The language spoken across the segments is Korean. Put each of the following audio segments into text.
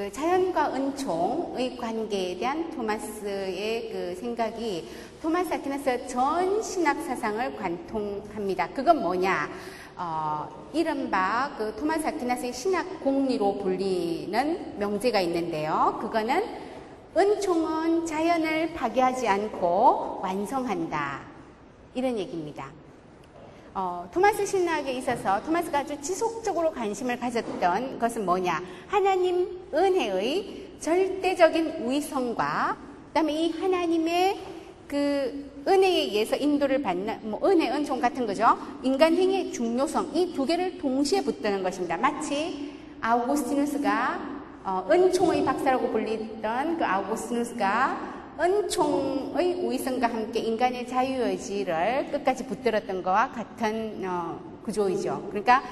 그 자연과 은총의 관계에 대한 토마스의 그 생각이 토마스 아퀴나스 전 신학 사상을 관통합니다. 그건 뭐냐? 어, 이른바 그 토마스 아퀴나스의 신학 공리로 불리는 명제가 있는데요. 그거는 은총은 자연을 파괴하지 않고 완성한다. 이런 얘기입니다. 어, 토마스 신학에 있어서 토마스가 아주 지속적으로 관심을 가졌던 것은 뭐냐? 하나님 은혜의 절대적인 위성과 그다음에 이 하나님의 그 은혜에 의해서 인도를 받는 뭐 은혜, 은총 같은 거죠. 인간 행위의 중요성 이 두 개를 동시에 붙드는 것입니다. 마치 아우구스티누스가 어, 은총의 박사라고 불리던 그 아우구스티누스가 은총의 우위성과 함께 인간의 자유의지를 끝까지 붙들었던 것과 같은 어, 구조이죠. 그러니까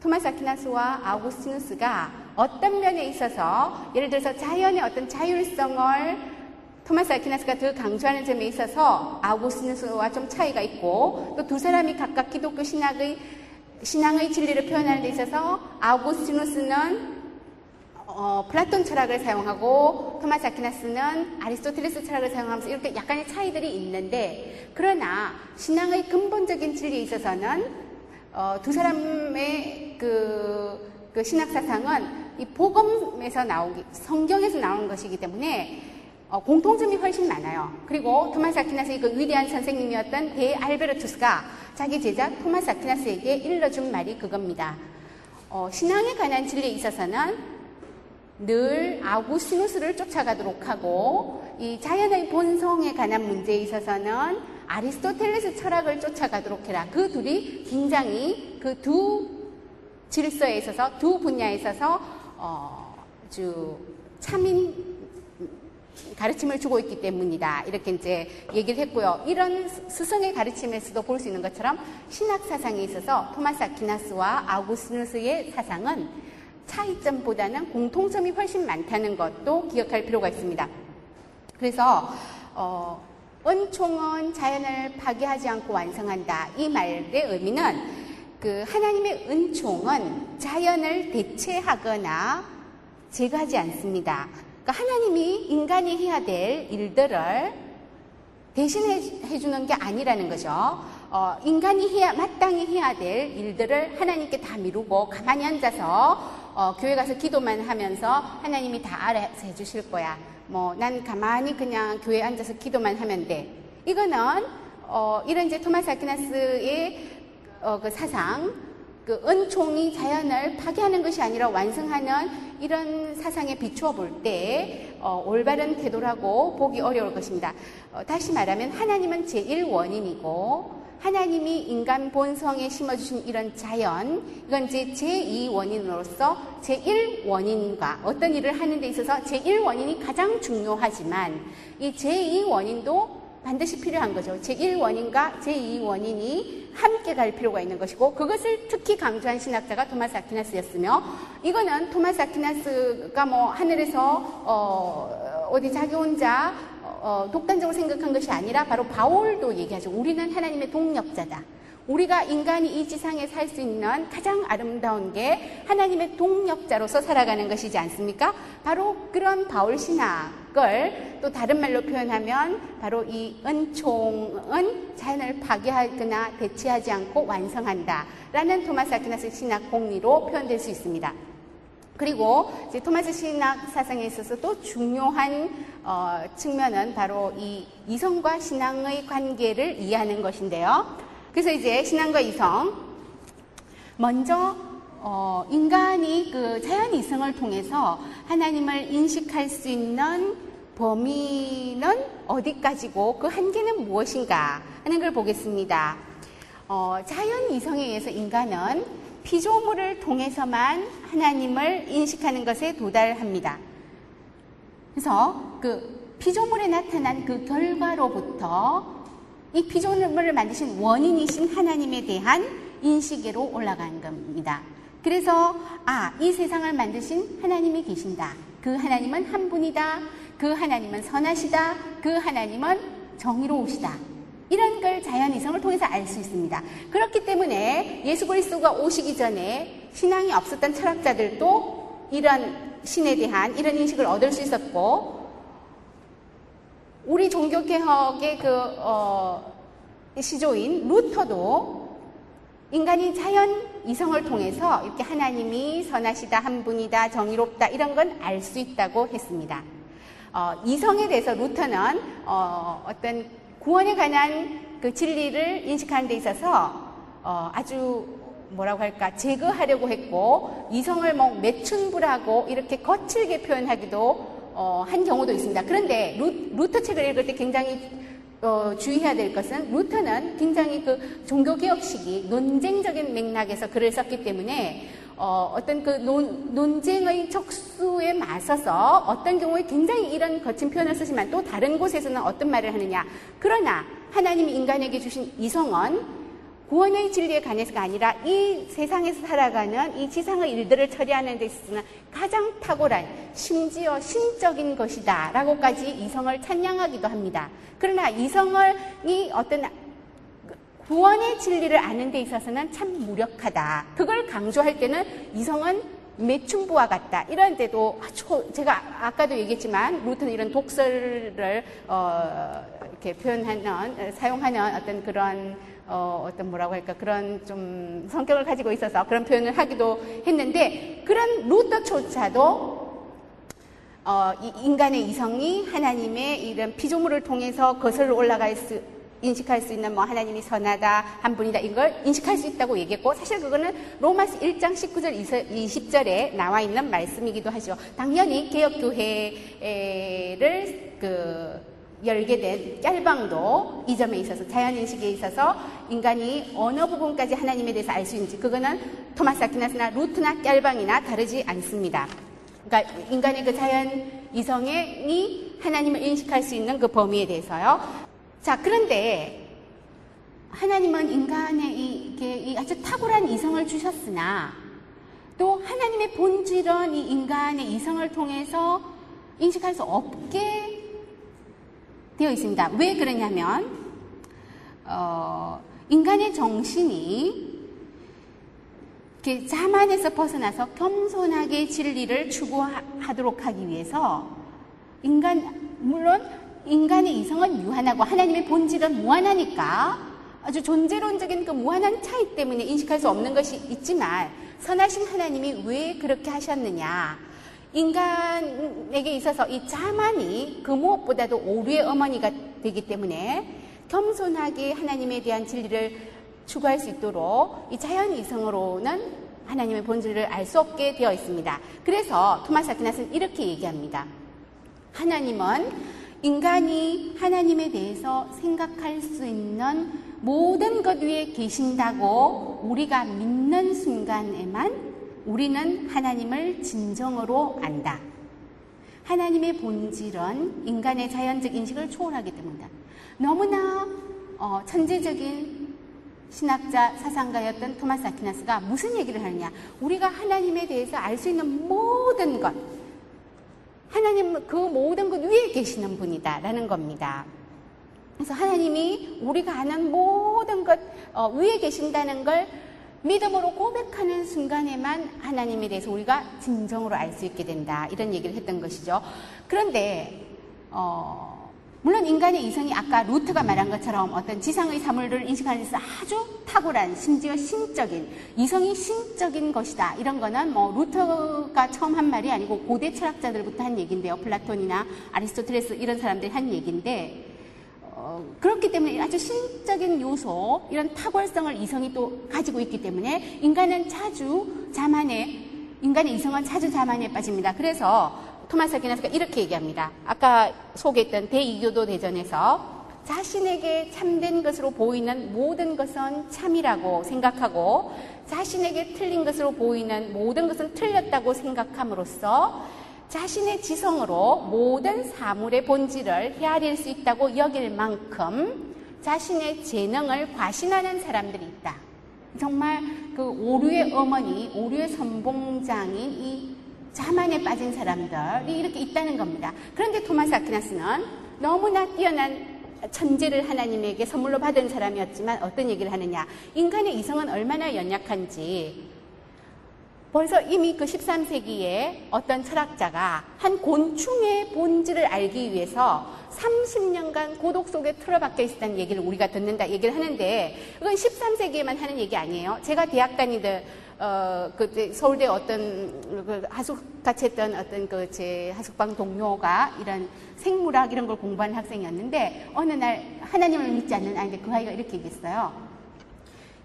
토마스 아퀴나스와 아우구스티누스가 어떤 면에 있어서 예를 들어서 자연의 어떤 자율성을 토마스 아퀴나스가 더 강조하는 점에 있어서 아우구스티누스와 좀 차이가 있고 또 두 사람이 각각 기독교 신학의 신앙의 진리를 표현하는 데 있어서 아우구스티누스는 어, 플라톤 철학을 사용하고 토마스 아퀴나스는 아리스토텔레스 철학을 사용하면서 이렇게 약간의 차이들이 있는데 그러나 신앙의 근본적인 진리에 있어서는 어, 두 사람의 그, 그 신학 사상은 이 복음에서 나오기 성경에서 나오는 것이기 때문에 어, 공통점이 훨씬 많아요. 그리고 토마스 아퀴나스의 그 위대한 선생님이었던 데 알베르투스가 자기 제자 토마스 아퀴나스에게 일러준 말이 그겁니다. 어, 신앙에 관한 진리에 있어서는 늘 아구스누스를 쫓아가도록 하고 이 자연의 본성에 관한 문제에 있어서는 아리스토텔레스 철학을 쫓아가도록 해라. 그 둘이 굉장히 그 두 질서에 있어서 두 분야에 있어서 어, 아주 참인 가르침을 주고 있기 때문이다. 이렇게 이제 얘기를 했고요. 이런 스승의 가르침에서도 볼 수 있는 것처럼 신학 사상에 있어서 토마스 아퀴나스와 아우구스누스의 사상은 차이점보다는 공통점이 훨씬 많다는 것도 기억할 필요가 있습니다. 그래서 어, 은총은 자연을 파괴하지 않고 완성한다. 이 말의 의미는 그 하나님의 은총은 자연을 대체하거나 제거하지 않습니다. 그러니까 하나님이 인간이 해야 될 일들을 대신해 주는 게 아니라는 거죠. 어, 인간이 해야 마땅히 해야 될 일들을 하나님께 다 미루고 가만히 앉아서 어, 교회 가서 기도만 하면서 하나님이 다 알아서 해주실 거야. 뭐, 난 가만히 그냥 교회에 앉아서 기도만 하면 돼. 이거는, 어, 이런 이제 토마스 아퀴나스의 어, 그 사상, 그 은총이 자연을 파괴하는 것이 아니라 완성하는 이런 사상에 비추어 볼 때, 어, 올바른 태도라고 보기 어려울 것입니다. 어, 다시 말하면 하나님은 제1원인이고, 하나님이 인간 본성에 심어주신 이런 자연, 이건 이제 제2원인으로서 제1원인과 어떤 일을 하는 데 있어서 제1원인이 가장 중요하지만 이 제2원인도 반드시 필요한 거죠. 제1원인과 제2원인이 함께 갈 필요가 있는 것이고 그것을 특히 강조한 신학자가 토마스 아퀴나스였으며 이거는 토마스 아퀴나스가 뭐 하늘에서 어, 어디 자기 혼자 어, 독단적으로 생각한 것이 아니라 바로 바울도 얘기하죠. 우리는 하나님의 동력자다. 우리가 인간이 이 지상에 살 수 있는 가장 아름다운 게 하나님의 동력자로서 살아가는 것이지 않습니까? 바로 그런 바울 신학을 또 다른 말로 표현하면 바로 이 은총은 자연을 파괴하거나 대체하지 않고 완성한다. 라는 토마스 아퀴나스 신학 공리로 표현될 수 있습니다. 그리고 토마스 신학 사상에 있어서 또 중요한 어, 측면은 바로 이 이성과 신앙의 관계를 이해하는 것인데요. 그래서 이제 신앙과 이성 먼저 어, 인간이 그 자연 이성을 통해서 하나님을 인식할 수 있는 범위는 어디까지고 그 한계는 무엇인가 하는 걸 보겠습니다. 어, 자연 이성에 의해서 인간은 피조물을 통해서만 하나님을 인식하는 것에 도달합니다. 그래서 그 피조물에 나타난 그 결과로부터 이 피조물을 만드신 원인이신 하나님에 대한 인식으로 올라간 겁니다. 그래서 아, 이 세상을 만드신 하나님이 계신다. 그 하나님은 한 분이다. 그 하나님은 선하시다. 그 하나님은 정의로우시다. 이런 걸 자연 이성을 통해서 알 수 있습니다. 그렇기 때문에 예수 그리스도가 오시기 전에 신앙이 없었던 철학자들도 이런 신에 대한 이런 인식을 얻을 수 있었고 우리 종교개혁의 그 어, 시조인 루터도 인간이 자연 이성을 통해서 이렇게 하나님이 선하시다 한 분이다 정의롭다 이런 건 알 수 있다고 했습니다. 어, 이성에 대해서 루터는 어, 떤 구원에 관한 그 진리를 인식하는 데 있어서 어, 아주 뭐라고 할까 제거하려고 했고 이성을 뭐 매춘부라고 이렇게 거칠게 표현하기도 어, 한 경우도 있습니다. 그런데 루, 터 책을 읽을 때 굉장히 어, 주의해야 될 것은 루터는 굉장히 그 종교개혁식이 논쟁적인 맥락에서 글을 썼기 때문에 어, 어떤 그 논, 논쟁의 척수에 맞서서 어떤 경우에 굉장히 이런 거친 표현을 쓰지만 또 다른 곳에서는 어떤 말을 하느냐. 그러나 하나님이 인간에게 주신 이성은 구원의 진리에 관해서가 아니라 이 세상에서 살아가는 이 지상의 일들을 처리하는 데 있어서는 가장 탁월한 심지어 신적인 것이다 라고까지 이성을 찬양하기도 합니다. 그러나 이성을 이 어떤 구원의 진리를 아는 데 있어서는 참 무력하다. 그걸 강조할 때는 이성은 매춘부와 같다. 이런 데도 제가 아까도 얘기했지만 루트는 이런 독설을 어, 이렇게 표현하는 사용하는 어떤 그런 어, 어떤 뭐라고 할까 그런 좀 성격을 가지고 있어서 그런 표현을 하기도 했는데 그런 루터조차도 어, 인간의 이성이 하나님의 이런 피조물을 통해서 거슬러 올라갈 수 인식할 수 있는 뭐 하나님이 선하다 한 분이다 이걸 인식할 수 있다고 얘기했고 사실 그거는 로마스 1장 19절 20절에 나와 있는 말씀이기도 하죠. 당연히 개혁교회를 그 열게 된 짤방도 이 점에 있어서 자연인식에 있어서 인간이 어느 부분까지 하나님에 대해서 알 수 있는지 그거는 토마스 아퀴나스나 루트나 짤방이나 다르지 않습니다. 그러니까 인간의 그 자연 이성이 하나님을 인식할 수 있는 그 범위에 대해서요. 자, 그런데 하나님은 인간의 이, 아주 탁월한 이성을 주셨으나 또 하나님의 본질은 이 인간의 이성을 통해서 인식할 수 없게 되어 있습니다. 왜 그러냐면 어, 인간의 정신이 자만에서 벗어나서 겸손하게 진리를 추구하도록 하기 위해서 인간 물론 인간의 이성은 유한하고 하나님의 본질은 무한하니까 아주 존재론적인 그 무한한 차이 때문에 인식할 수 없는 것이 있지만 선하신 하나님이 왜 그렇게 하셨느냐 인간에게 있어서 이 자만이 그 무엇보다도 오류의 어머니가 되기 때문에 겸손하게 하나님에 대한 진리를 추구할 수 있도록 이 자연 이성으로는 하나님의 본질을 알 수 없게 되어 있습니다. 그래서 토마스 아퀴나스는 이렇게 얘기합니다. 하나님은 인간이 하나님에 대해서 생각할 수 있는 모든 것 위에 계신다고 우리가 믿는 순간에만 우리는 하나님을 진정으로 안다. 하나님의 본질은 인간의 자연적 인식을 초월하기 때문이다. 너무나 어, 천재적인 신학자 사상가였던 토마스 아퀴나스가 무슨 얘기를 하느냐? 우리가 하나님에 대해서 알 수 있는 모든 것, 하나님 그 모든 것 위에 계시는 분이다라는 겁니다. 그래서 하나님이 우리가 아는 모든 것 어, 위에 계신다는 걸 믿음으로 고백하는 순간에만 하나님에 대해서 우리가 진정으로 알 수 있게 된다. 이런 얘기를 했던 것이죠. 그런데, 어, 물론 인간의 이성이 아까 루터가 말한 것처럼 어떤 지상의 사물을 인식하는 데서 아주 탁월한, 심지어 신적인, 이성이 신적인 것이다. 이런 거는 뭐 루터가 처음 한 말이 아니고 고대 철학자들부터 한 얘기인데요. 플라톤이나 아리스토텔레스 이런 사람들이 한 얘기인데, 어, 그렇기 때문에 아주 신적인 요소, 이런 탁월성을 이성이 또 가지고 있기 때문에 인간은 자주 자만에, 인간의 이성은 자주 자만에 빠집니다. 그래서 토마스 아퀴나스가 이렇게 얘기합니다. 아까 소개했던 대이교도 대전에서 자신에게 참된 것으로 보이는 모든 것은 참이라고 생각하고 자신에게 틀린 것으로 보이는 모든 것은 틀렸다고 생각함으로써 자신의 지성으로 모든 사물의 본질을 헤아릴 수 있다고 여길 만큼 자신의 재능을 과신하는 사람들이 있다. 정말 그 오류의 어머니, 오류의 선봉장인 이 자만에 빠진 사람들이 이렇게 있다는 겁니다. 그런데 토마스 아퀴나스는 너무나 뛰어난 천재를 하나님에게 선물로 받은 사람이었지만 어떤 얘기를 하느냐. 인간의 이성은 얼마나 연약한지 벌써 이미 그 13세기에 어떤 철학자가 한 곤충의 본질을 알기 위해서 30년간 고독 속에 틀어박혀 있었다는 얘기를 우리가 듣는다 얘기를 하는데 그건 13세기에만 하는 얘기 아니에요. 제가 대학 다니던 어, 그때 서울대 어떤 그 하숙 같이 했던 어떤 그 제 하숙방 동료가 이런 생물학 이런 걸 공부하는 학생이었는데 어느 날 하나님을 믿지 않는 아이인데 그 아이가 이렇게 얘기했어요.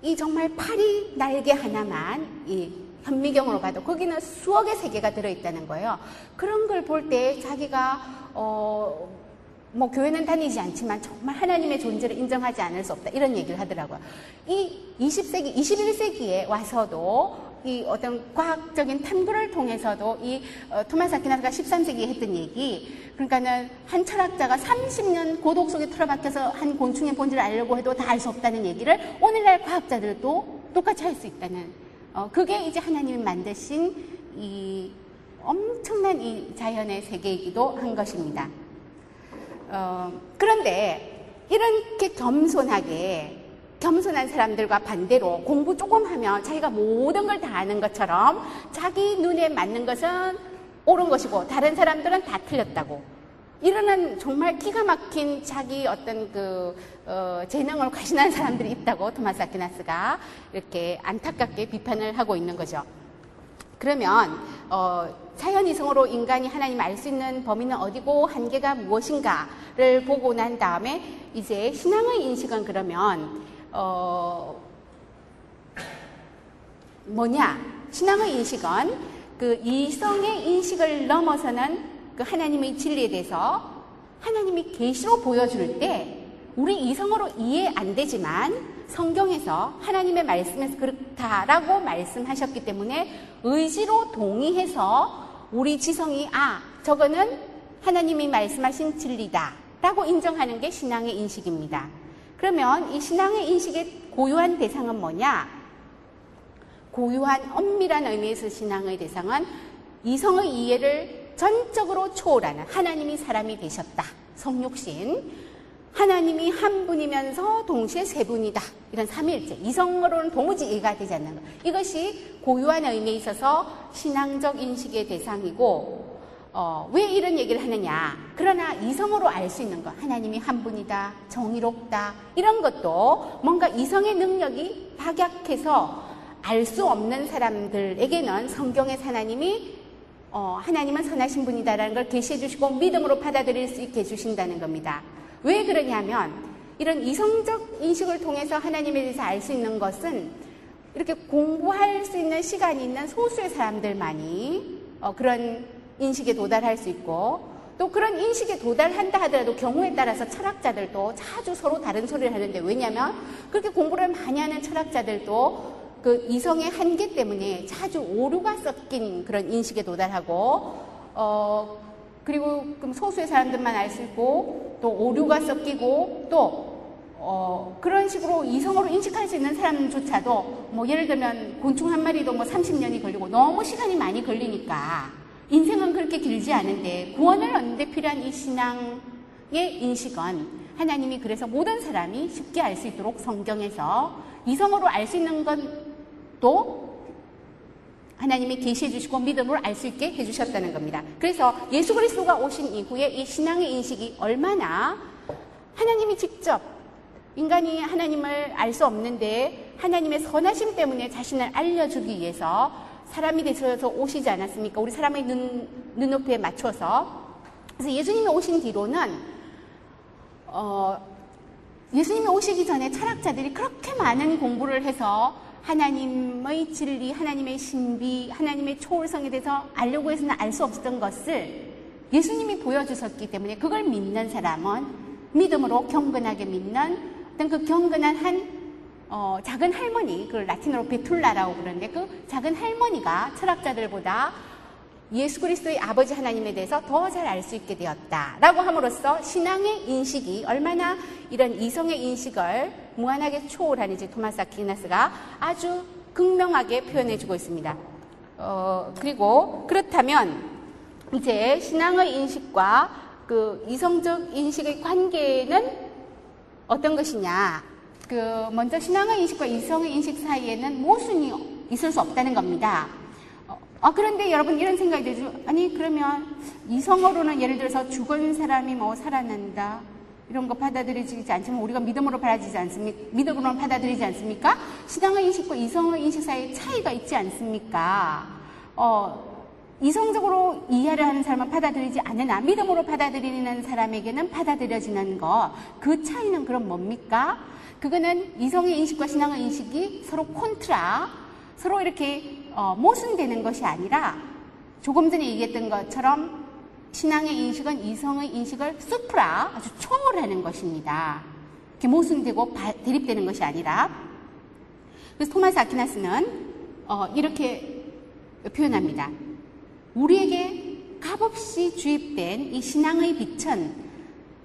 이 정말 파리 날개 하나만 이 현미경으로 봐도 거기는 수억의 세계가 들어있다는 거예요. 그런 걸 볼 때 자기가 어, 뭐 교회는 다니지 않지만 정말 하나님의 존재를 인정하지 않을 수 없다. 이런 얘기를 하더라고요. 이 20세기, 21세기에 와서도 이 어떤 과학적인 탐구를 통해서도 이 어, 토마스 아퀴나스가 13세기에 했던 얘기, 그러니까는 한 철학자가 30년 고독 속에 틀어박혀서 한 곤충의 본질을 알려고 해도 다 알 수 없다는 얘기를 오늘날 과학자들도 똑같이 할 수 있다는, 어, 그게 이제 하나님이 만드신 이 엄청난 이 자연의 세계이기도 한 것입니다. 어, 그런데 이렇게 겸손하게 겸손한 사람들과 반대로 공부 조금 하면 자기가 모든 걸 다 아는 것처럼 자기 눈에 맞는 것은 옳은 것이고 다른 사람들은 다 틀렸다고. 이러는 정말 기가 막힌 자기 어떤 그 어, 재능을 과신한 사람들이 있다고 토마스 아퀴나스가 이렇게 안타깝게 비판을 하고 있는 거죠. 그러면 어, 자연이성으로 인간이 하나님 알 수 있는 범위는 어디고 한계가 무엇인가를 보고 난 다음에 이제 신앙의 인식은 그러면 어, 뭐냐? 신앙의 인식은 그 이성의 인식을 넘어서는 그 하나님의 진리에 대해서 하나님이 계시로 보여줄 때 우리 이성으로 이해 안 되지만 성경에서 하나님의 말씀에서 그렇다라고 말씀하셨기 때문에 의지로 동의해서 우리 지성이 아 저거는 하나님이 말씀하신 진리다 라고 인정하는 게 신앙의 인식입니다. 그러면 이 신앙의 인식의 고유한 대상은 뭐냐? 고유한 엄밀한 의미에서 신앙의 대상은 이성의 이해를 전적으로 초월하는 하나님이 사람이 되셨다. 성육신. 하나님이 한 분이면서 동시에 세 분이다. 이런 삼일째. 이성으로는 도무지 이해가 되지 않는 것. 이것이 고유한 의미에 있어서 신앙적 인식의 대상이고, 어, 왜 이런 얘기를 하느냐. 그러나 이성으로 알 수 있는 것. 하나님이 한 분이다. 정의롭다. 이런 것도 뭔가 이성의 능력이 박약해서 알 수 없는 사람들에게는 성경의 하나님이 어, 하나님은 선하신 분이다라는 걸 계시해 주시고 믿음으로 받아들일 수 있게 해주신다는 겁니다. 왜 그러냐면 이런 이성적 인식을 통해서 하나님에 대해서 알 수 있는 것은 이렇게 공부할 수 있는 시간이 있는 소수의 사람들만이 어, 그런 인식에 도달할 수 있고 또 그런 인식에 도달한다 하더라도 경우에 따라서 철학자들도 자주 서로 다른 소리를 하는데 왜냐하면 그렇게 공부를 많이 하는 철학자들도 그 이성의 한계 때문에 자주 오류가 섞인 그런 인식에 도달하고 어 그리고 그럼 소수의 사람들만 알 수 있고 또 오류가 섞이고 또 어, 그런 식으로 이성으로 인식할 수 있는 사람조차도 뭐 예를 들면 곤충 한 마리도 뭐 30년이 걸리고 너무 시간이 많이 걸리니까 인생은 그렇게 길지 않은데 구원을 얻는 데 필요한 이 신앙의 인식은 하나님이 그래서 모든 사람이 쉽게 알 수 있도록 성경에서 이성으로 알 수 있는 것 도 하나님이 계시해 주시고 믿음으로 알수 있게 해 주셨다는 겁니다. 그래서 예수 그리스도가 오신 이후에 이 신앙의 인식이 얼마나 하나님이 직접 인간이 하나님을 알 수 없는데 하나님의 선하심 때문에 자신을 알려주기 위해서 사람이 되셔서 오시지 않았습니까? 우리 사람의 눈, 눈높이에 맞춰서. 그래서 예수님이 오신 뒤로는, 어, 예수님이 오시기 전에 철학자들이 그렇게 많은 공부를 해서 하나님의 진리, 하나님의 신비, 하나님의 초월성에 대해서 알려고 해서는 알 수 없었던 것을 예수님이 보여주셨기 때문에 그걸 믿는 사람은 믿음으로 경건하게 믿는 어떤 그 경건한 한 어, 작은 할머니, 그 라틴어로 베툴라라고 그러는데 그 작은 할머니가 철학자들보다 예수 그리스도의 아버지 하나님에 대해서 더 잘 알 수 있게 되었다라고 함으로써 신앙의 인식이 얼마나 이런 이성의 인식을 무한하게 초월하는지 토마스 아퀴나스가 아주 극명하게 표현해주고 있습니다. 어, 그리고 그렇다면 이제 신앙의 인식과 그 이성적 인식의 관계는 어떤 것이냐? 그 먼저 신앙의 인식과 이성의 인식 사이에는 모순이 있을 수 없다는 겁니다. 아, 그런데 여러분 이런 생각이 들죠. 아니, 그러면 이성어로는 예를 들어서 죽은 사람이 뭐 살아난다. 이런 거 받아들이지 않지만 우리가 믿음으로 받아들이지 않습니까? 믿음으로 받아들이지 않습니까? 신앙의 인식과 이성의 인식 사이에 차이가 있지 않습니까? 어, 이성적으로 이해를 하는 사람은 받아들이지 않으나 믿음으로 받아들이는 사람에게는 받아들여지는 거. 그 차이는 그럼 뭡니까? 그거는 이성의 인식과 신앙의 인식이 서로 콘트라, 서로 이렇게 어, 모순되는 것이 아니라 조금 전에 얘기했던 것처럼 신앙의 인식은 이성의 인식을 수프라 아주 초월하는 것입니다. 이렇게 모순되고 대립되는 것이 아니라 그래서 토마스 아퀴나스는 어, 이렇게 표현합니다. 우리에게 값없이 주입된 이 신앙의 빛은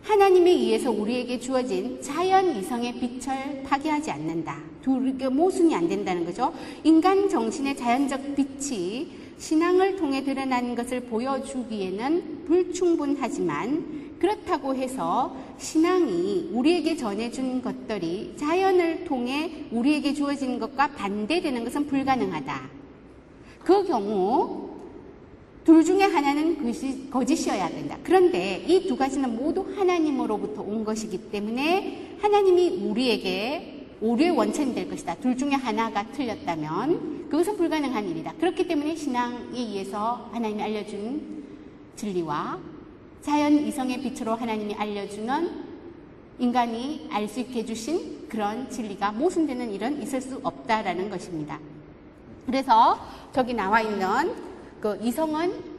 하나님에 의해서 우리에게 주어진 자연 이성의 빛을 파괴하지 않는다. 둘게 모순이 안 된다는 거죠. 인간 정신의 자연적 빛이 신앙을 통해 드러나는 것을 보여주기에는 불충분하지만 그렇다고 해서 신앙이 우리에게 전해준 것들이 자연을 통해 우리에게 주어진 것과 반대되는 것은 불가능하다. 그 경우 둘 중에 하나는 거짓이어야 된다. 그런데 이 두 가지는 모두 하나님으로부터 온 것이기 때문에 하나님이 우리에게 오류의 원천이 될 것이다. 둘 중에 하나가 틀렸다면 그것은 불가능한 일이다. 그렇기 때문에 신앙에 의해서 하나님이 알려준 진리와 자연 이성의 빛으로 하나님이 알려주는 인간이 알 수 있게 해주신 그런 진리가 모순되는 일은 있을 수 없다라는 것입니다. 그래서 저기 나와 있는 그 이성은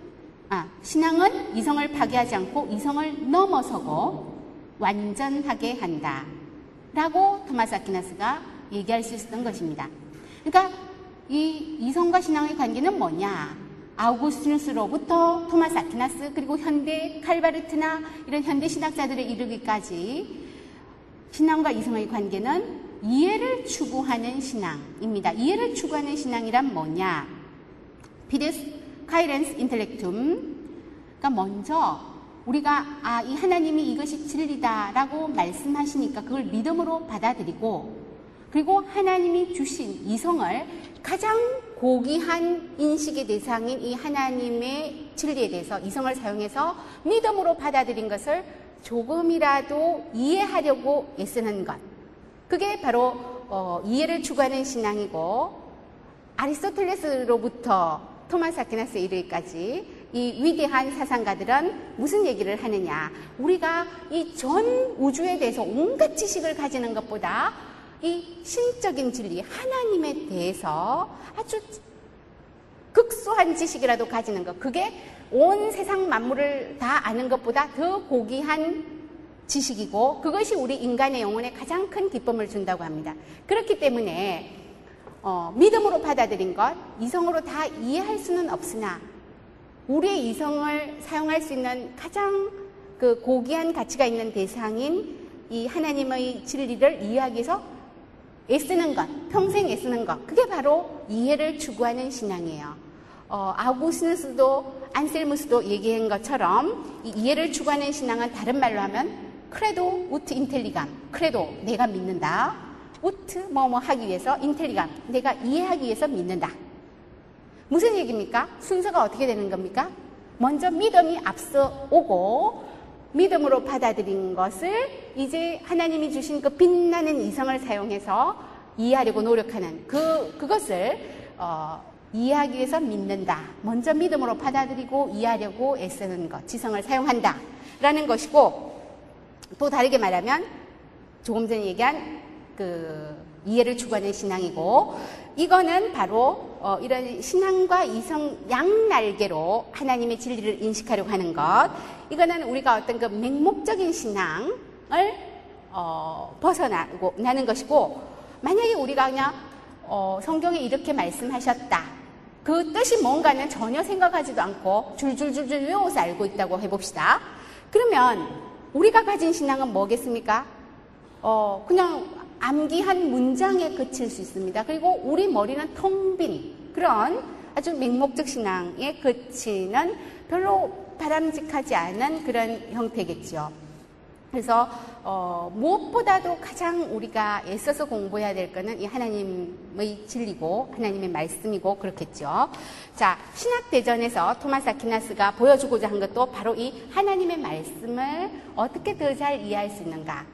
아, 신앙은 이성을 파괴하지 않고 이성을 넘어서고 완전하게 한다. 라고 토마스 아퀴나스가 얘기할 수 있었던 것입니다. 그러니까 이 이성과 신앙의 관계는 뭐냐? 아우구스누스로부터 토마스 아퀴나스 그리고 현대 칼바르트나 이런 현대 신학자들에 이르기까지 신앙과 이성의 관계는 이해를 추구하는 신앙입니다. 이해를 추구하는 신앙이란 뭐냐? 피데스 카이렌스 인텔렉툼. 그러니까 먼저 우리가 아, 이 하나님이 이것이 진리다라고 말씀하시니까 그걸 믿음으로 받아들이고 그리고 하나님이 주신 이성을 가장 고귀한 인식의 대상인 이 하나님의 진리에 대해서 이성을 사용해서 믿음으로 받아들인 것을 조금이라도 이해하려고 애쓰는 것. 그게 바로 어, 이해를 추구하는 신앙이고 아리스토텔레스로부터 토마스 아퀴나스에 이르기까지 이 위대한 사상가들은 무슨 얘기를 하느냐. 우리가 이 전 우주에 대해서 온갖 지식을 가지는 것보다 이 신적인 진리, 하나님에 대해서 아주 극소한 지식이라도 가지는 것. 그게 온 세상 만물을 다 아는 것보다 더 고귀한 지식이고 그것이 우리 인간의 영혼에 가장 큰 기쁨을 준다고 합니다. 그렇기 때문에 어, 믿음으로 받아들인 것, 이성으로 다 이해할 수는 없으나 우리의 이성을 사용할 수 있는 가장 그 고귀한 가치가 있는 대상인 이 하나님의 진리를 이해하기 위해서 애쓰는 것, 평생 애쓰는 것, 그게 바로 이해를 추구하는 신앙이에요. 어, 아구스누스도 안셀무스도 얘기한 것처럼 이 이해를 추구하는 신앙은 다른 말로 하면 크레도 우트 인텔리감, 크레도 내가 믿는다. 우트 뭐뭐 하기 위해서 인텔리감 내가 이해하기 위해서 믿는다. 무슨 얘기입니까? 순서가 어떻게 되는 겁니까? 먼저 믿음이 앞서 오고 믿음으로 받아들인 것을 이제 하나님이 주신 그 빛나는 이성을 사용해서 이해하려고 노력하는 그 그것을 어, 이해하기 위해서 믿는다. 먼저 믿음으로 받아들이고 이해하려고 애쓰는 것, 지성을 사용한다 라는 것이고 또 다르게 말하면 조금 전에 얘기한 그 이해를 추구하는 신앙이고 이거는 바로 어, 이런 신앙과 이성 양날개로 하나님의 진리를 인식하려고 하는 것. 이거는 우리가 어떤 그 맹목적인 신앙을 어, 벗어나고 나는 것이고 만약에 우리가 그냥 어, 성경에 이렇게 말씀하셨다. 그 뜻이 뭔가는 전혀 생각하지도 않고 줄줄줄줄 외워서 알고 있다고 해봅시다. 그러면 우리가 가진 신앙은 뭐겠습니까? 어, 그냥 암기한 문장에 그칠 수 있습니다. 그리고 우리 머리는 텅 빈 그런 아주 맹목적 신앙에 그치는 별로 바람직하지 않은 그런 형태겠죠. 그래서 어, 무엇보다도 가장 우리가 애써서 공부해야 될 것은 이 하나님의 진리고 하나님의 말씀이고 그렇겠죠. 자, 신학 대전에서 토마스 아퀴나스가 보여주고자 한 것도 바로 이 하나님의 말씀을 어떻게 더 잘 이해할 수 있는가.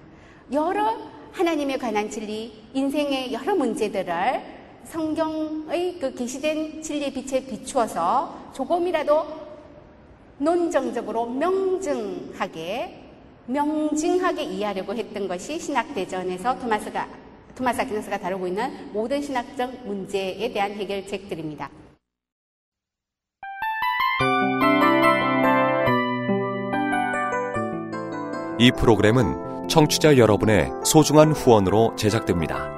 여러 하나님에 관한 진리, 인생의 여러 문제들을 성경의 그 계시된 진리의 빛에 비추어서 조금이라도 논정적으로 명증하게 명징하게 이해하려고 했던 것이 신학대전에서 토마스가, 토마스 아퀴나스가 다루고 있는 모든 신학적 문제에 대한 해결책들입니다. 이 프로그램은 청취자 여러분의 소중한 후원으로 제작됩니다.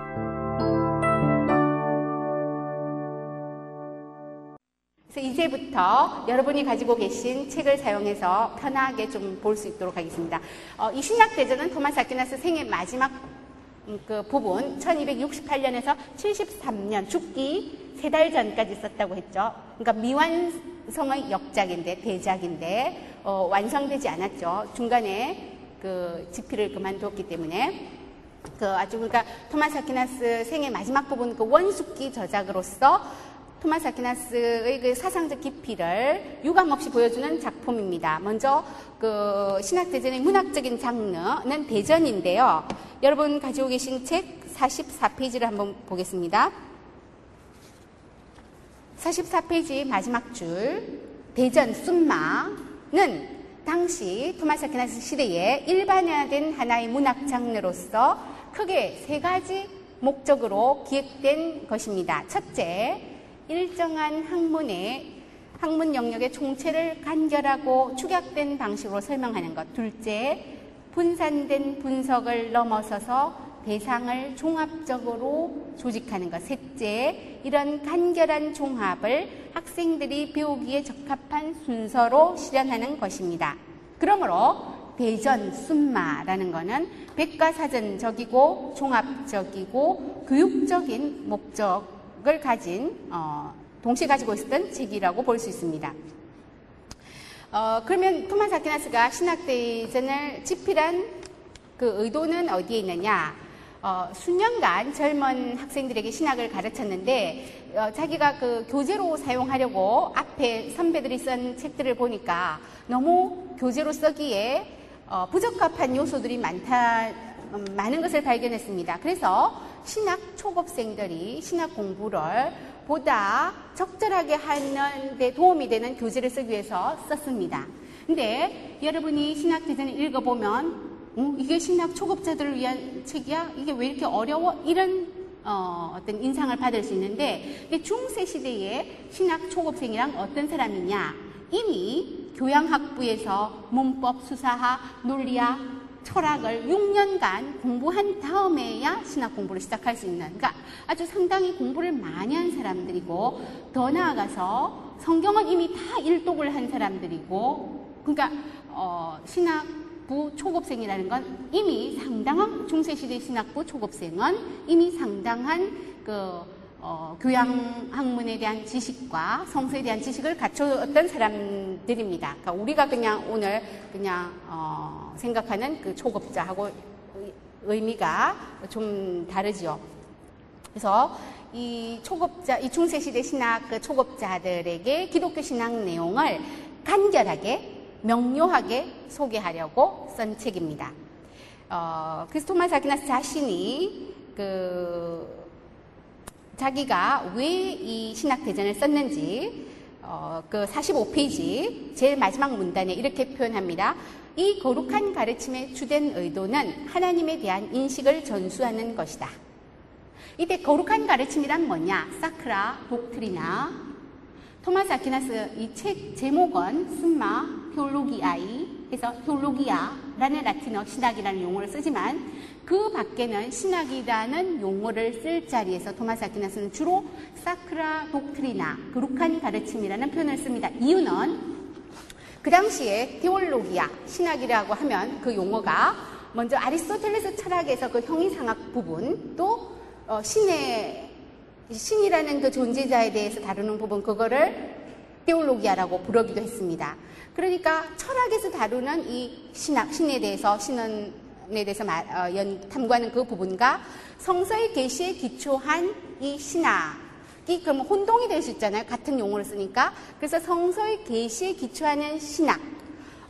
그래서 이제부터 여러분이 가지고 계신 책을 사용해서 편하게 좀 볼 수 있도록 하겠습니다. 어, 이 신학대전은 토마스 아퀴나스 생애 마지막 음, 그 부분 1268년에서 73년 죽기 세 달 전까지 썼다고 했죠. 그러니까 미완성의 역작인데 대작인데 어, 완성되지 않았죠. 중간에 그 집필을 그만뒀기 때문에 그 아주 그러니까 토마스 아퀴나스 생애 마지막 부분 그 원숙기 저작으로서 토마스 아퀴나스의 그 사상적 깊이를 유감 없이 보여주는 작품입니다. 먼저 그 신학 대전의 문학적인 장르는 대전인데요. 여러분 가지고 계신 책 44페이지를 한번 보겠습니다. 44페이지 마지막 줄 대전 순마는 당시 토마스 아퀴나스 시대에 일반화된 하나의 문학 장르로서 크게 세 가지 목적으로 기획된 것입니다. 첫째, 일정한 학문의 학문 영역의 총체를 간결하고 축약된 방식으로 설명하는 것. 둘째, 분산된 분석을 넘어서서 대상을 종합적으로 조직하는 것. 셋째, 이런 간결한 종합을 학생들이 배우기에 적합한 순서로 실현하는 것입니다. 그러므로 대전 순마라는 것은 백과사전적이고 종합적이고 교육적인 목적을 가진 어, 동시에 가지고 있었던 책이라고 볼 수 있습니다. 어, 그러면 토마스 아퀴나스가 신학대전을 집필한 그 의도는 어디에 있느냐? 어, 수년간 젊은 학생들에게 신학을 가르쳤는데 어, 자기가 그 교재로 사용하려고 앞에 선배들이 쓴 책들을 보니까 너무 교재로 쓰기에 어, 부적합한 요소들이 많다, 음, 많은 것을 발견했습니다. 그래서 신학 초급생들이 신학 공부를 보다 적절하게 하는 데 도움이 되는 교재를 쓰기 위해서 썼습니다. 근데 여러분이 신학 대전을 읽어보면 어, 이게 신학 초급자들을 위한 책이야? 이게 왜 이렇게 어려워? 이런 어, 떤 인상을 받을 수 있는데 중세 시대의 신학 초급생이란 어떤 사람이냐? 이미 교양학부에서 문법, 수사학, 논리학, 철학을 6년간 공부한 다음에야 신학 공부를 시작할 수 있는, 그러니까 아주 상당히 공부를 많이 한 사람들이고, 더 나아가서 성경은 이미 다 일독을 한 사람들이고, 그러니까, 어, 신학 부 초급생이라는 건 이미 상당한, 중세시대 신학부 초급생은 이미 상당한 그, 어, 교양 학문에 대한 지식과 성서에 대한 지식을 갖추었던 사람들입니다. 그러니까 우리가 그냥 오늘 그냥 어, 생각하는 그 초급자하고 의미가 좀 다르지요. 그래서 이 초급자, 이 중세시대 신학 그 초급자들에게 기독교 신학 내용을 간결하게, 명료하게 소개하려고 쓴 책입니다. 어, 그래서 토마스 아퀴나스 자신이 그 자기가 왜 이 신학 대전을 썼는지 어, 그 45페이지 제일 마지막 문단에 이렇게 표현합니다. 이 거룩한 가르침의 주된 의도는 하나님에 대한 인식을 전수하는 것이다. 이때 거룩한 가르침이란 뭐냐? 사크라, 독트리나. 토마스 아퀴나스 이 책 제목은 숨마 효로기아이 해서 효로기아라는 라틴어 신학이라는 용어를 쓰지만 그 밖에는 신학이라는 용어를 쓸 자리에서 토마스 아퀴나스는 주로 사크라 독트리나 거룩한 가르침이라는 표현을 씁니다. 이유는 그 당시에 테올로기아 신학이라고 하면 그 용어가 먼저 아리스토텔레스 철학에서 그 형이상학 부분 또 어, 신의 신이라는 그 존재자에 대해서 다루는 부분 그거를 테올로기아라고 부르기도 했습니다. 그러니까 철학에서 다루는 이 신학, 신에 대해서, 신원에 대해서 말, 어, 연, 탐구하는 그 부분과 성서의 계시에 기초한 이 신학이 그럼 혼동이 될 수 있잖아요. 같은 용어를 쓰니까. 그래서 성서의 계시에 기초하는 신학.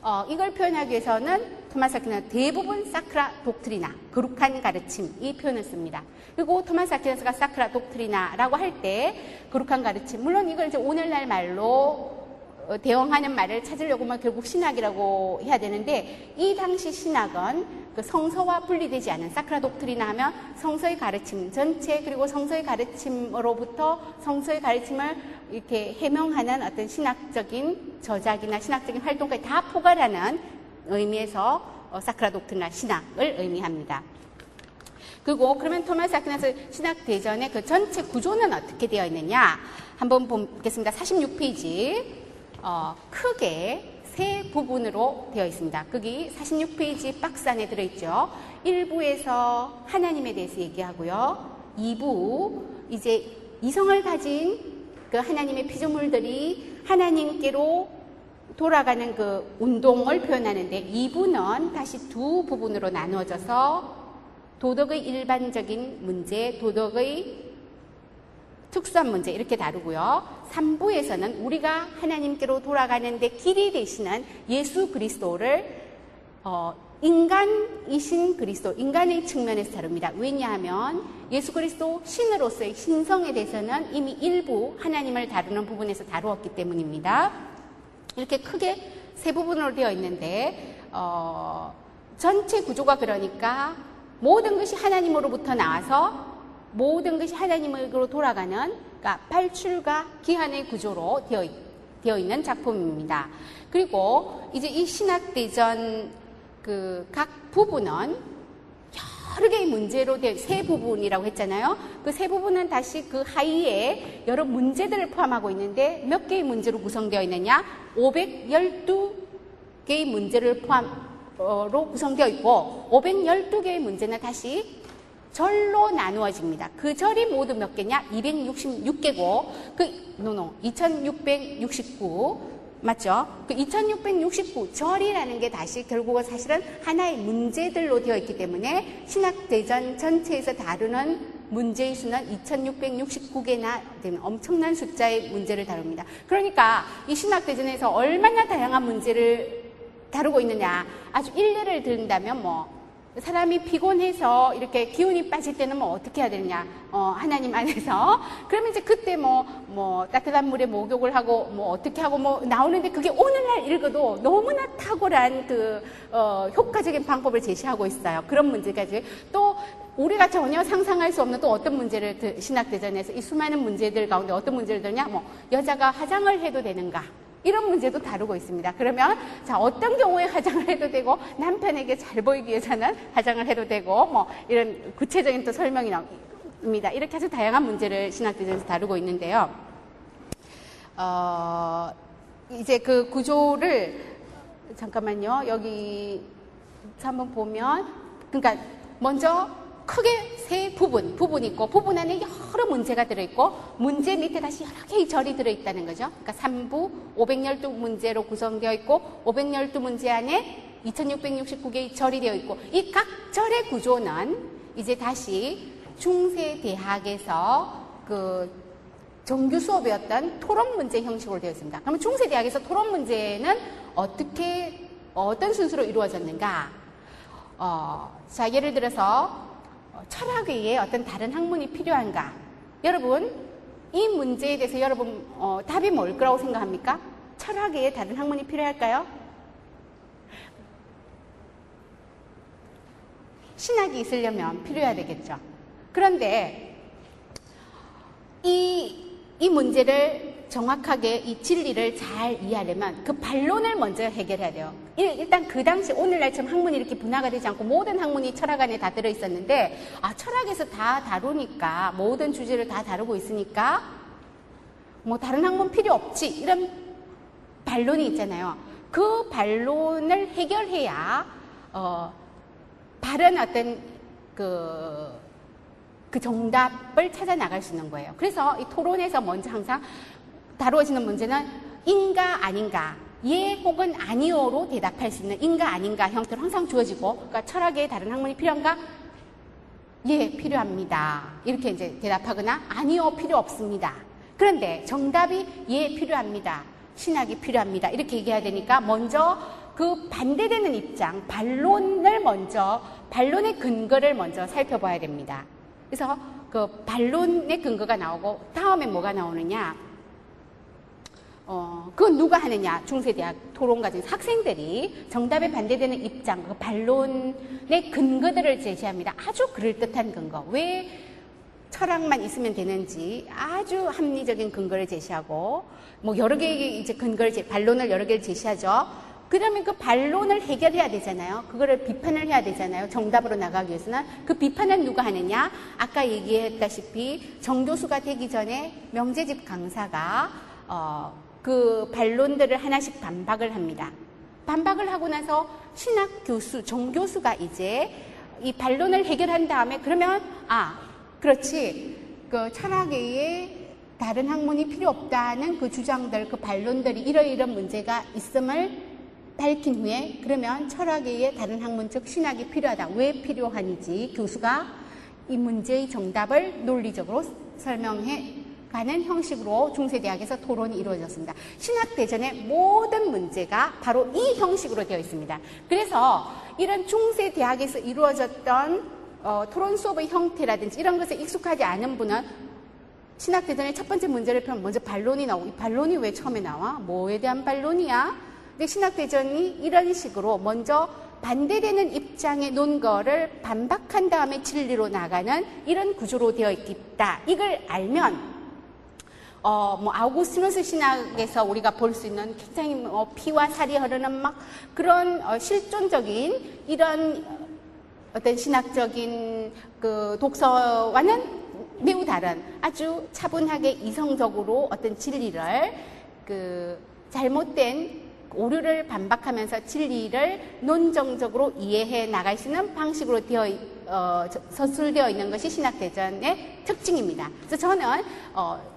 어, 이걸 표현하기 위해서는 토마스 아퀴나스 대부분 사크라 독트리나, 거룩한 가르침 이 표현을 씁니다. 그리고 토마스 아퀴나스가 사크라 독트리나라고 할 때 거룩한 가르침, 물론 이걸 이제 오늘날 말로 어, 대응하는 말을 찾으려고 하면 결국 신학이라고 해야 되는데 이 당시 신학은 그 성서와 분리되지 않은 사크라 독트리나 하면 성서의 가르침 전체 그리고 성서의 가르침으로부터 성서의 가르침을 이렇게 해명하는 어떤 신학적인 저작이나 신학적인 활동까지 다 포괄하는 의미에서 어, 사크라 독트리나 신학을 의미합니다. 그리고 그러면 토마스 아퀴나스 신학 대전의 그 전체 구조는 어떻게 되어 있느냐? 한번 보겠습니다. 46페이지. 어, 크게 세 부분으로 되어 있습니다. 거기 46페이지 박스 안에 들어있죠. 1부에서 하나님에 대해서 얘기하고요. 2부, 이제 이성을 가진 그 하나님의 피조물들이 하나님께로 돌아가는 그 운동을 표현하는데 2부는 다시 두 부분으로 나누어져서 도덕의 일반적인 문제, 도덕의 특수한 문제 이렇게 다루고요. 3부에서는 우리가 하나님께로 돌아가는데 길이 되시는 예수 그리스도를 어, 인간이신 그리스도, 인간의 측면에서 다룹니다. 왜냐하면 예수 그리스도 신으로서의 신성에 대해서는 이미 일부 하나님을 다루는 부분에서 다루었기 때문입니다. 이렇게 크게 세 부분으로 되어 있는데 어, 전체 구조가 그러니까 모든 것이 하나님으로부터 나와서 모든 것이 하나님으로 돌아가는 그러니까 발출과 기한의 구조로 되어, 되어 있는 작품입니다. 그리고 이제 이 신학대전 그 각 부분은 여러 개의 문제로 된 세 부분이라고 했잖아요. 그 세 부분은 다시 그 하위에 여러 문제들을 포함하고 있는데 몇 개의 문제로 구성되어 있느냐? 512개의 문제를 포함으로 구성되어 있고 512개의 문제는 다시 절로 나누어집니다. 그 절이 모두 몇 개냐? 266개고, 그, 노노, 2669. 맞죠? 그 2669절이라는 게 다시 결국은 사실은 하나의 문제들로 되어 있기 때문에 신학대전 전체에서 다루는 문제의 수는 2669개나 되는 엄청난 숫자의 문제를 다룹니다. 그러니까 이 신학대전에서 얼마나 다양한 문제를 다루고 있느냐. 아주 일례를 든다면 뭐, 사람이 피곤해서 이렇게 기운이 빠질 때는 뭐 어떻게 해야 되느냐? 어, 하나님 안에서. 그러면 이제 그때 뭐, 뭐, 따뜻한 물에 목욕을 하고, 뭐, 어떻게 하고, 뭐, 나오는데 그게 오늘날 읽어도 너무나 탁월한 그, 어, 효과적인 방법을 제시하고 있어요. 그런 문제까지. 또, 우리가 전혀 상상할 수 없는 또 어떤 문제를 신학대전에서 이 수많은 문제들 가운데 어떤 문제를 드냐? 뭐, 여자가 화장을 해도 되는가? 이런 문제도 다루고 있습니다. 그러면 자 어떤 경우에 화장을 해도 되고 남편에게 잘 보이기 위해서는 화장을 해도 되고 뭐 이런 구체적인 또 설명이 나옵니다. 이렇게 아주 다양한 문제를 신학대전에서 다루고 있는데요. 어, 이제 그 구조를 잠깐만요. 여기 한번 보면 그러니까 먼저 크게 세 부분, 부분이 있고, 부분 안에 여러 문제가 들어있고, 문제 밑에 다시 여러 개의 절이 들어있다는 거죠. 그러니까 3부 512문제로 구성되어 있고, 512문제 안에 2669개의 절이 되어 있고, 이 각 절의 구조는 이제 다시 중세대학에서 그 정규 수업이었던 토론 문제 형식으로 되어 있습니다. 그러면 중세대학에서 토론 문제는 어떻게, 어떤 순서로 이루어졌는가? 어, 자, 예를 들어서 철학 외에 어떤 다른 학문이 필요한가? 여러분, 이 문제에 대해서 여러분 어, 답이 뭘 거라고 생각합니까? 철학 외에 다른 학문이 필요할까요? 신학이 있으려면 필요해야 되겠죠. 그런데 이, 이 문제를 정확하게 이 진리를 잘 이해하려면 그 반론을 먼저 해결해야 돼요. 일단 그 당시 오늘날처럼 학문이 이렇게 분화가 되지 않고 모든 학문이 철학 안에 다 들어 있었는데 아 철학에서 다 다루니까 모든 주제를 다 다루고 있으니까 뭐 다른 학문 필요 없지 이런 반론이 있잖아요. 그 반론을 해결해야 어 바른 어떤 그, 그 정답을 찾아 나갈 수 있는 거예요. 그래서 이 토론에서 먼저 항상 다루어지는 문제는 인가 아닌가 예 혹은 아니오로 대답할 수 있는 인가 아닌가 형태로 항상 주어지고 그러니까 철학의 다른 학문이 필요한가? 예 필요합니다. 이렇게 이제 대답하거나 아니요 필요 없습니다. 그런데 정답이 예 필요합니다. 신학이 필요합니다. 이렇게 얘기해야 되니까 먼저 그 반대되는 입장, 반론을 먼저, 반론의 근거를 먼저 살펴봐야 됩니다. 그래서 그 반론의 근거가 나오고 다음에 뭐가 나오느냐? 어, 그건 누가 하느냐? 중세대학 토론 과정 학생들이 정답에 반대되는 입장, 그 반론의 근거들을 제시합니다. 아주 그럴듯한 근거. 왜 철학만 있으면 되는지 아주 합리적인 근거를 제시하고 뭐 여러 개의 이제 근거를 제, 반론을 여러 개를 제시하죠. 그러면 그 반론을 해결해야 되잖아요. 그거를 비판을 해야 되잖아요. 정답으로 나가기 위해서는 그 비판은 누가 하느냐? 아까 얘기했다시피 정교수가 되기 전에 명재집 강사가 어, 그 반론들을 하나씩 반박을 합니다. 반박을 하고 나서 신학 교수, 정교수가 이제 이 반론을 해결한 다음에 그러면 아 그렇지 그 철학계에 다른 학문이 필요 없다는 그 주장들, 그 반론들이 이러이런 문제가 있음을 밝힌 후에 그러면 철학계에 다른 학문 즉 신학이 필요하다. 왜 필요한지 교수가 이 문제의 정답을 논리적으로 설명해 가는 형식으로 중세대학에서 토론이 이루어졌습니다. 신학대전의 모든 문제가 바로 이 형식으로 되어 있습니다. 그래서 이런 중세대학에서 이루어졌던 어, 토론 수업의 형태라든지 이런 것에 익숙하지 않은 분은 신학대전의 첫 번째 문제를 펴면 먼저 반론이 나오고 이 반론이 왜 처음에 나와? 뭐에 대한 반론이야? 근데 신학대전이 이런 식으로 먼저 반대되는 입장의 논거를 반박한 다음에 진리로 나가는 이런 구조로 되어 있다. 이걸 알면 어, 뭐, 아우구스티누스 신학에서 우리가 볼 수 있는 굉장히 뭐 피와 살이 흐르는 막 그런 어, 실존적인 이런 어떤 신학적인 그 독서와는 매우 다른 아주 차분하게 이성적으로 어떤 진리를 그 잘못된 오류를 반박하면서 진리를 논정적으로 이해해 나갈 수 있는 방식으로 되어 어, 서술되어 있는 것이 신학대전의 특징입니다. 그래서 저는 어,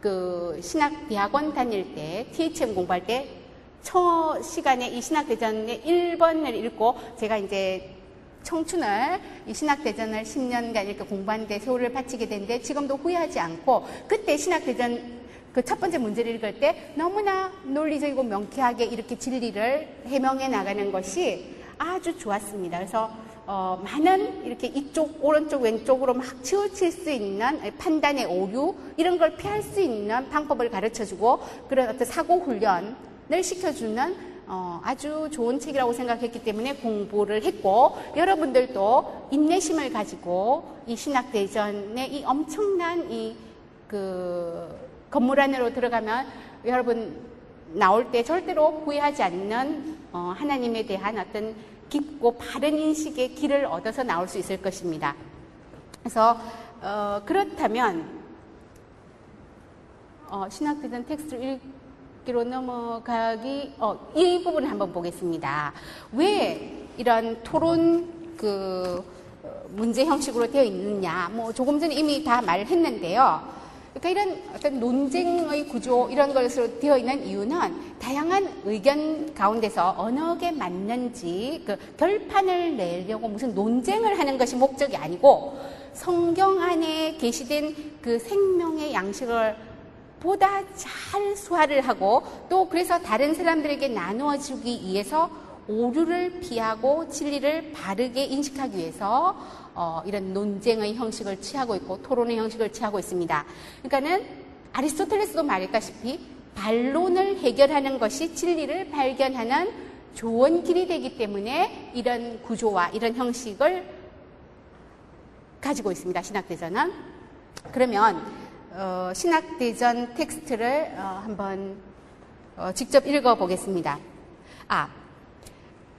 그 신학 대학원 다닐 때 THM 공부할 때 첫 시간에 이 신학 대전의 1번을 읽고 제가 이제 청춘을 이 신학대전을 10년간 이렇게 공부하는데 세월을 바치게 됐는데 지금도 후회하지 않고 그때 신학대전 그 첫 번째 문제를 읽을 때 너무나 논리적이고 명쾌하게 이렇게 진리를 해명해 나가는 것이 아주 좋았습니다. 그래서 어, 많은 이렇게 이쪽, 오른쪽, 왼쪽으로 막 치우칠 수 있는 판단의 오류, 이런 걸 피할 수 있는 방법을 가르쳐 주고, 그런 어떤 사고 훈련을 시켜주는 어, 아주 좋은 책이라고 생각했기 때문에 공부를 했고, 여러분들도 인내심을 가지고 이 신학 대전의 이 엄청난 이 그 건물 안으로 들어가면 여러분 나올 때 절대로 후회하지 않는 어, 하나님에 대한 어떤 깊고 바른 인식의 길을 얻어서 나올 수 있을 것입니다. 그래서 어, 그렇다면 어, 신학대전 텍스트를 읽기로 넘어가기 어, 이 부분을 한번 보겠습니다. 왜 이런 토론 그 문제 형식으로 되어 있느냐? 뭐 조금 전에 이미 다 말했는데요. 그러니까 이런 어떤 논쟁의 구조 이런 것으로 되어 있는 이유는 다양한 의견 가운데서 어느 게 맞는지 그 결판을 내려고 무슨 논쟁을 하는 것이 목적이 아니고 성경 안에 게시된 그 생명의 양식을 보다 잘 소화를 하고 또 그래서 다른 사람들에게 나누어 주기 위해서 오류를 피하고 진리를 바르게 인식하기 위해서 어, 이런 논쟁의 형식을 취하고 있고 토론의 형식을 취하고 있습니다. 그러니까는 아리스토텔레스도 말했다시피 반론을 해결하는 것이 진리를 발견하는 좋은 길이 되기 때문에 이런 구조와 이런 형식을 가지고 있습니다. 신학대전은. 그러면 어, 신학대전 텍스트를 어, 한번 어, 직접 읽어보겠습니다. 아,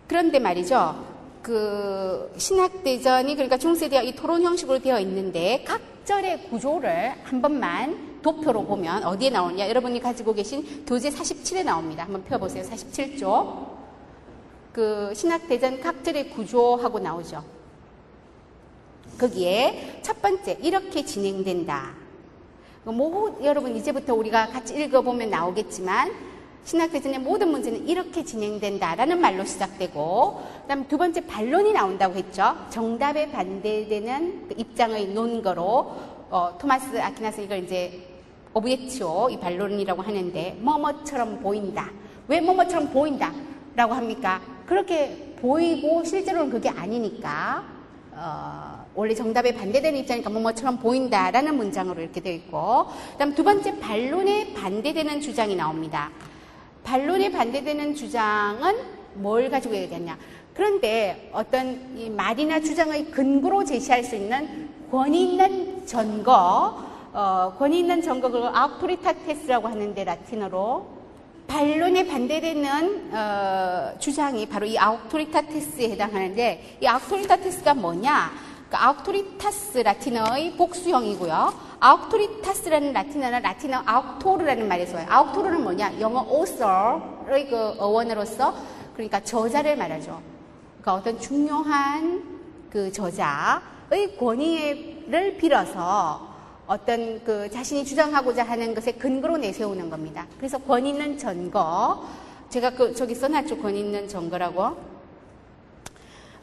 그런데 말이죠. 그 신학대전이 그러니까 중세대학 이 토론 형식으로 되어 있는데 각 절의 구조를 한 번만 도표로 보면 어디에 나오냐? 여러분이 가지고 계신 교재 47에 나옵니다. 한번 펴보세요. 47조. 그 신학대전 각 절의 구조하고 나오죠. 거기에 첫 번째 이렇게 진행된다. 뭐 여러분 이제부터 우리가 같이 읽어보면 나오겠지만 신학대전의 모든 문제는 이렇게 진행된다라는 말로 시작되고, 그 다음 두 번째 반론이 나온다고 했죠. 정답에 반대되는 그 입장의 논거로, 어, 토마스 아퀴나스 이걸 이제 오브예치오, 이 반론이라고 하는데, 뭐뭐처럼 보인다. 왜 뭐뭐처럼 보인다? 라고 합니까? 그렇게 보이고 실제로는 그게 아니니까, 어, 원래 정답에 반대되는 입장이니까 뭐뭐처럼 보인다라는 문장으로 이렇게 되어 있고, 그 다음 두 번째 반론에 반대되는 주장이 나옵니다. 반론에 반대되는 주장은 뭘 가지고 얘기하냐. 그런데 어떤 이 말이나 주장의 근거로 제시할 수 있는 권위 있는 전거, 어, 권위 있는 전거, 그걸 아우토리타테스라고 하는데 라틴어로 반론에 반대되는 어, 주장이 바로 이 아우토리타테스에 해당하는데 이 아우토리타테스가 뭐냐? 그 아우토리타스 라틴어의 복수형이고요. 아우토리타스라는 라틴어는 라틴어 아우토르라는 말에서 와요. 아우토르는 뭐냐? 영어 author의 그 어원으로서 그러니까 저자를 말하죠. 그러니까 어떤 중요한 그 저자의 권위를 빌어서 어떤 그 자신이 주장하고자 하는 것에 근거로 내세우는 겁니다. 그래서 권위 있는 전거, 제가 그 저기 써놨죠. 권위 있는 전거라고.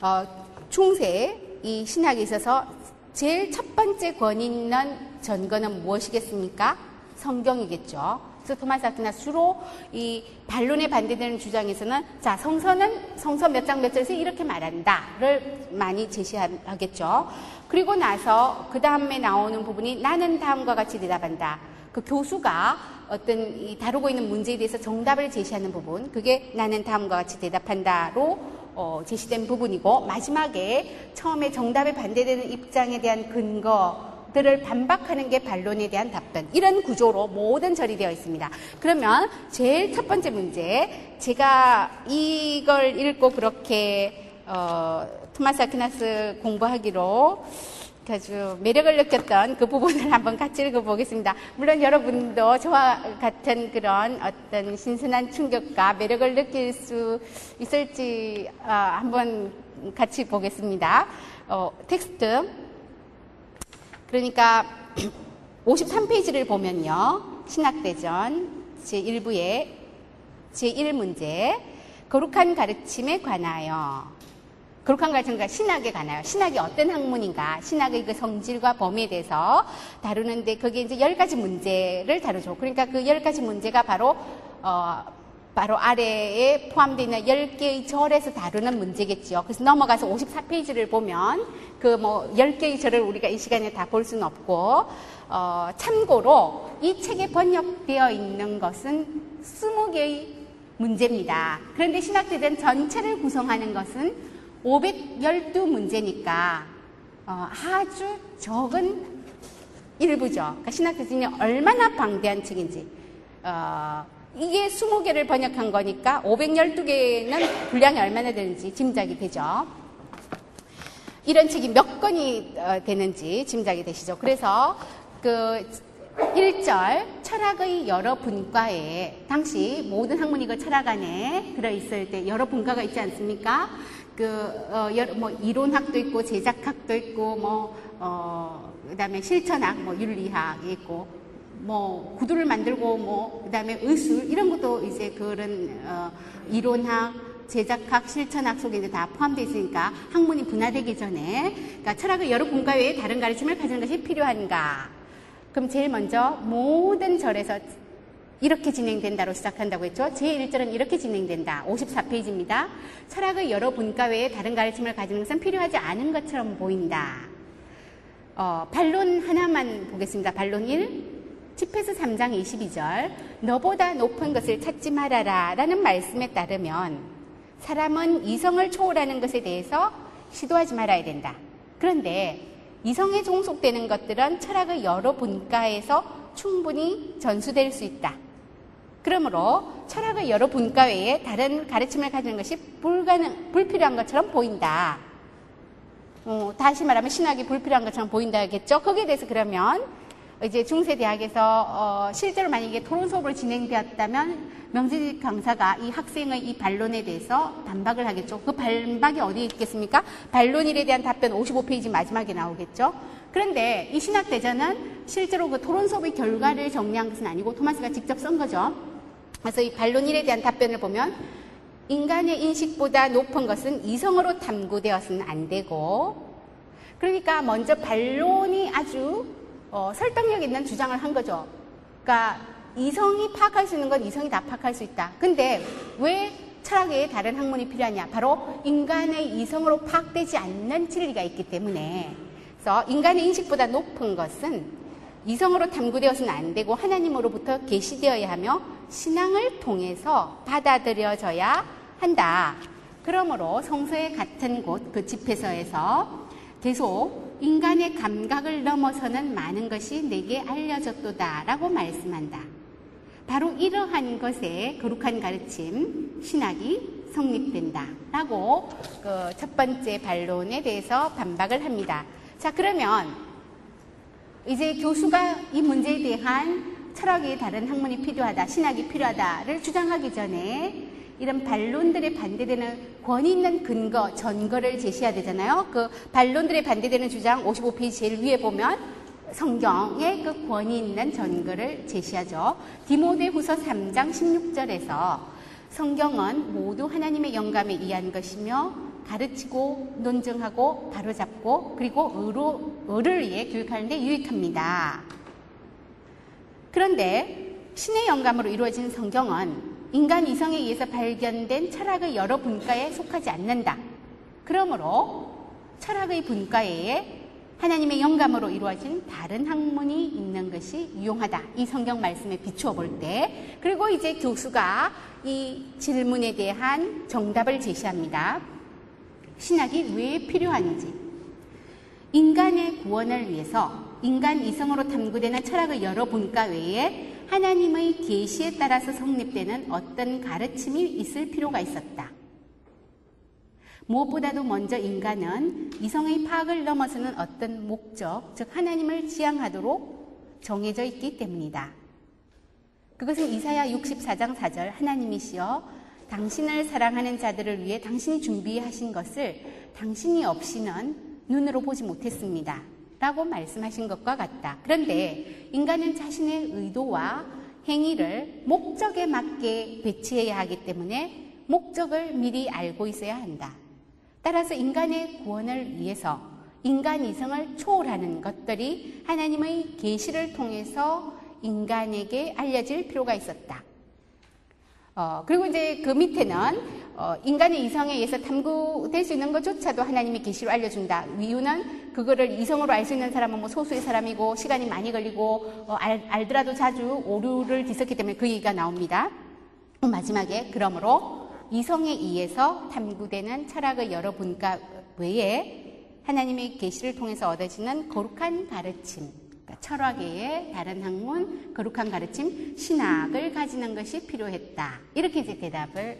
어, 중세 이 신학에 있어서 제일 첫 번째 권위 있는 전거는 무엇이겠습니까? 성경이겠죠. 그래서 토마스 아퀴나스 주로 이 반론에 반대되는 주장에서는 자 성서는 성서 몇 장 몇 절에서 이렇게 말한다를 많이 제시하겠죠. 그리고 나서 그 다음에 나오는 부분이 나는 다음과 같이 대답한다. 그 교수가 어떤 이 다루고 있는 문제에 대해서 정답을 제시하는 부분, 그게 나는 다음과 같이 대답한다로 어, 제시된 부분이고 마지막에 처음에 정답에 반대되는 입장에 대한 근거들을 반박하는 게 반론에 대한 답변 이런 구조로 모든 절이 되어 있습니다. 그러면 제일 첫 번째 문제 제가 이걸 읽고 그렇게 어, 토마스 아퀴나스 공부하기로 아주 매력을 느꼈던 그 부분을 한번 같이 읽어보겠습니다. 물론 여러분도 저와 같은 그런 어떤 신선한 충격과 매력을 느낄 수 있을지 어, 한번 같이 보겠습니다. 어, 텍스트. 그러니까 53페이지를 보면요. 신학대전 제1부의 제1문제. 거룩한 가르침에 관하여 거룩한 가르침과 신학에 관하여 신학이 어떤 학문인가 신학의 그 성질과 범위에 대해서 다루는데 그게 이제 열 가지 문제를 다루죠. 그러니까 그 열 가지 문제가 바로 어 바로 아래에 포함되어 있는 열개의 절에서 다루는 문제겠죠. 그래서 넘어가서 54페이지를 보면 그 뭐 열개의 절을 우리가 이 시간에 다 볼 수는 없고 어 참고로 이 책에 번역되어 있는 것은 20개의 문제입니다. 그런데 신학대전 전체를 구성하는 것은 512문제니까 어, 아주 적은 일부죠. 그러니까 신학대전이 얼마나 방대한 책인지 어, 이게 20개를 번역한 거니까 512개는 분량이 얼마나 되는지 짐작이 되죠. 이런 책이 몇 건이 어, 되는지 짐작이 되시죠. 그래서 그 1절 철학의 여러 분과에 당시 모든 학문이 그 철학 안에 들어있을 때 여러 분과가 있지 않습니까? 그, 어, 여러, 뭐, 이론학도 있고, 제작학도 있고, 뭐, 어, 그 다음에 실천학, 뭐, 윤리학이 있고, 뭐, 구두를 만들고, 뭐, 그 다음에 의술, 이런 것도 이제 그런, 어, 이론학, 제작학, 실천학 속에 이제 다 포함되어 있으니까 학문이 분화되기 전에, 그러니까 철학의 여러 분과 외에 다른 가르침을 가지는 것이 필요한가? 그럼 제일 먼저 모든 절에서 이렇게 진행된다로 시작한다고 했죠. 제1절은 이렇게 진행된다. 54페이지입니다. 철학의 여러 분과 외에 다른 가르침을 가지는 것은 필요하지 않은 것처럼 보인다. 어, 반론 하나만 보겠습니다. 반론 1. 집에서 3장 22절. 너보다 높은 것을 찾지 말아라. 라는 말씀에 따르면 사람은 이성을 초월하는 것에 대해서 시도하지 말아야 된다. 그런데 이성에 종속되는 것들은 철학의 여러 분과에서 충분히 전수될 수 있다. 그러므로 철학의 여러 분과 외에 다른 가르침을 가지는 것이 불가능, 불필요한 것처럼 보인다. 어, 다시 말하면 신학이 불필요한 것처럼 보인다겠죠? 거기에 대해서 그러면 이제 중세대학에서 어, 실제로 만약에 토론 수업을 진행되었다면 명지직 강사가 이 학생의 이 반론에 대해서 반박을 하겠죠. 그 반박이 어디에 있겠습니까? 반론일에 대한 답변 55페이지 마지막에 나오겠죠. 그런데 이 신학대전은 실제로 그 토론 수업의 결과를 정리한 것은 아니고 토마스가 직접 쓴 거죠. 그래서 이 반론일에 대한 답변을 보면 인간의 인식보다 높은 것은 이성으로 탐구되어서는 안 되고 그러니까 먼저 반론이 아주 어, 설득력 있는 주장을 한 거죠. 그러니까 이성이 파악할 수 있는 건 이성이 다 파악할 수 있다. 근데 왜 철학에 다른 학문이 필요하냐? 바로 인간의 이성으로 파악되지 않는 진리가 있기 때문에 그래서 인간의 인식보다 높은 것은 이성으로 탐구되어서는 안 되고 하나님으로부터 계시되어야 하며 신앙을 통해서 받아들여져야 한다. 그러므로 성서의 같은 곳 그 집회서에서 계속 인간의 감각을 넘어서는 많은 것이 내게 알려졌도다 라고 말씀한다. 바로 이러한 것에 거룩한 가르침, 신학이 성립된다 라고 그 첫 번째 반론에 대해서 반박을 합니다. 자, 그러면 이제 교수가 이 문제에 대한 철학이 다른 학문이 필요하다, 신학이 필요하다를 주장하기 전에 이런 반론들에 반대되는 권위 있는 근거, 전거를 제시해야 되잖아요. 그 반론들에 반대되는 주장 55페이지 제일 위에 보면 성경의 그 권위 있는 전거를 제시하죠. 디모데 후서 3장 16절에서 성경은 모두 하나님의 영감에 의한 것이며 가르치고 논증하고 바로잡고 그리고 의로, 의를 위해 교육하는데 유익합니다. 그런데 신의 영감으로 이루어진 성경은 인간 이성에 의해서 발견된 철학의 여러 분과에 속하지 않는다. 그러므로 철학의 분과에 하나님의 영감으로 이루어진 다른 학문이 있는 것이 유용하다. 이 성경 말씀에 비추어 볼 때. 그리고 이제 교수가 이 질문에 대한 정답을 제시합니다. 신학이 왜 필요한지. 인간의 구원을 위해서 인간 이성으로 탐구되는 철학의 여러 분과 외에 하나님의 계시에 따라서 성립되는 어떤 가르침이 있을 필요가 있었다. 무엇보다도 먼저 인간은 이성의 파악을 넘어서는 어떤 목적, 즉 하나님을 지향하도록 정해져 있기 때문이다. 그것은 이사야 64장 4절 하나님이시여 당신을 사랑하는 자들을 위해 당신이 준비하신 것을 당신이 없이는 눈으로 보지 못했습니다. 라고 말씀하신 것과 같다. 그런데 인간은 자신의 의도와 행위를 목적에 맞게 배치해야 하기 때문에 목적을 미리 알고 있어야 한다. 따라서 인간의 구원을 위해서 인간 이성을 초월하는 것들이 하나님의 계시를 통해서 인간에게 알려질 필요가 있었다. 어, 그리고 이제 그 밑에는 어, 인간의 이성에 의해서 탐구될 수 있는 것조차도 하나님의 계시로 알려준다. 이유는 그거를 이성으로 알 수 있는 사람은 뭐 소수의 사람이고 시간이 많이 걸리고 어, 알, 알더라도 자주 오류를 뒤섞기 때문에 그 얘기가 나옵니다. 마지막에 그러므로 이성에 의해서 탐구되는 철학의 여러 분과 외에 하나님의 계시를 통해서 얻어지는 거룩한 가르침, 그러니까 철학계의 다른 학문, 거룩한 가르침, 신학을 가지는 것이 필요했다. 이렇게 이제 대답을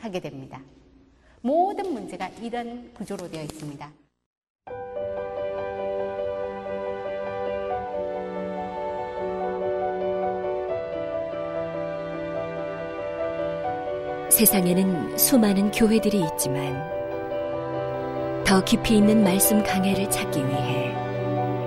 하게 됩니다. 모든 문제가 이런 구조로 되어 있습니다. 세상에는 수많은 교회들이 있지만 더 깊이 있는 말씀 강해를 찾기 위해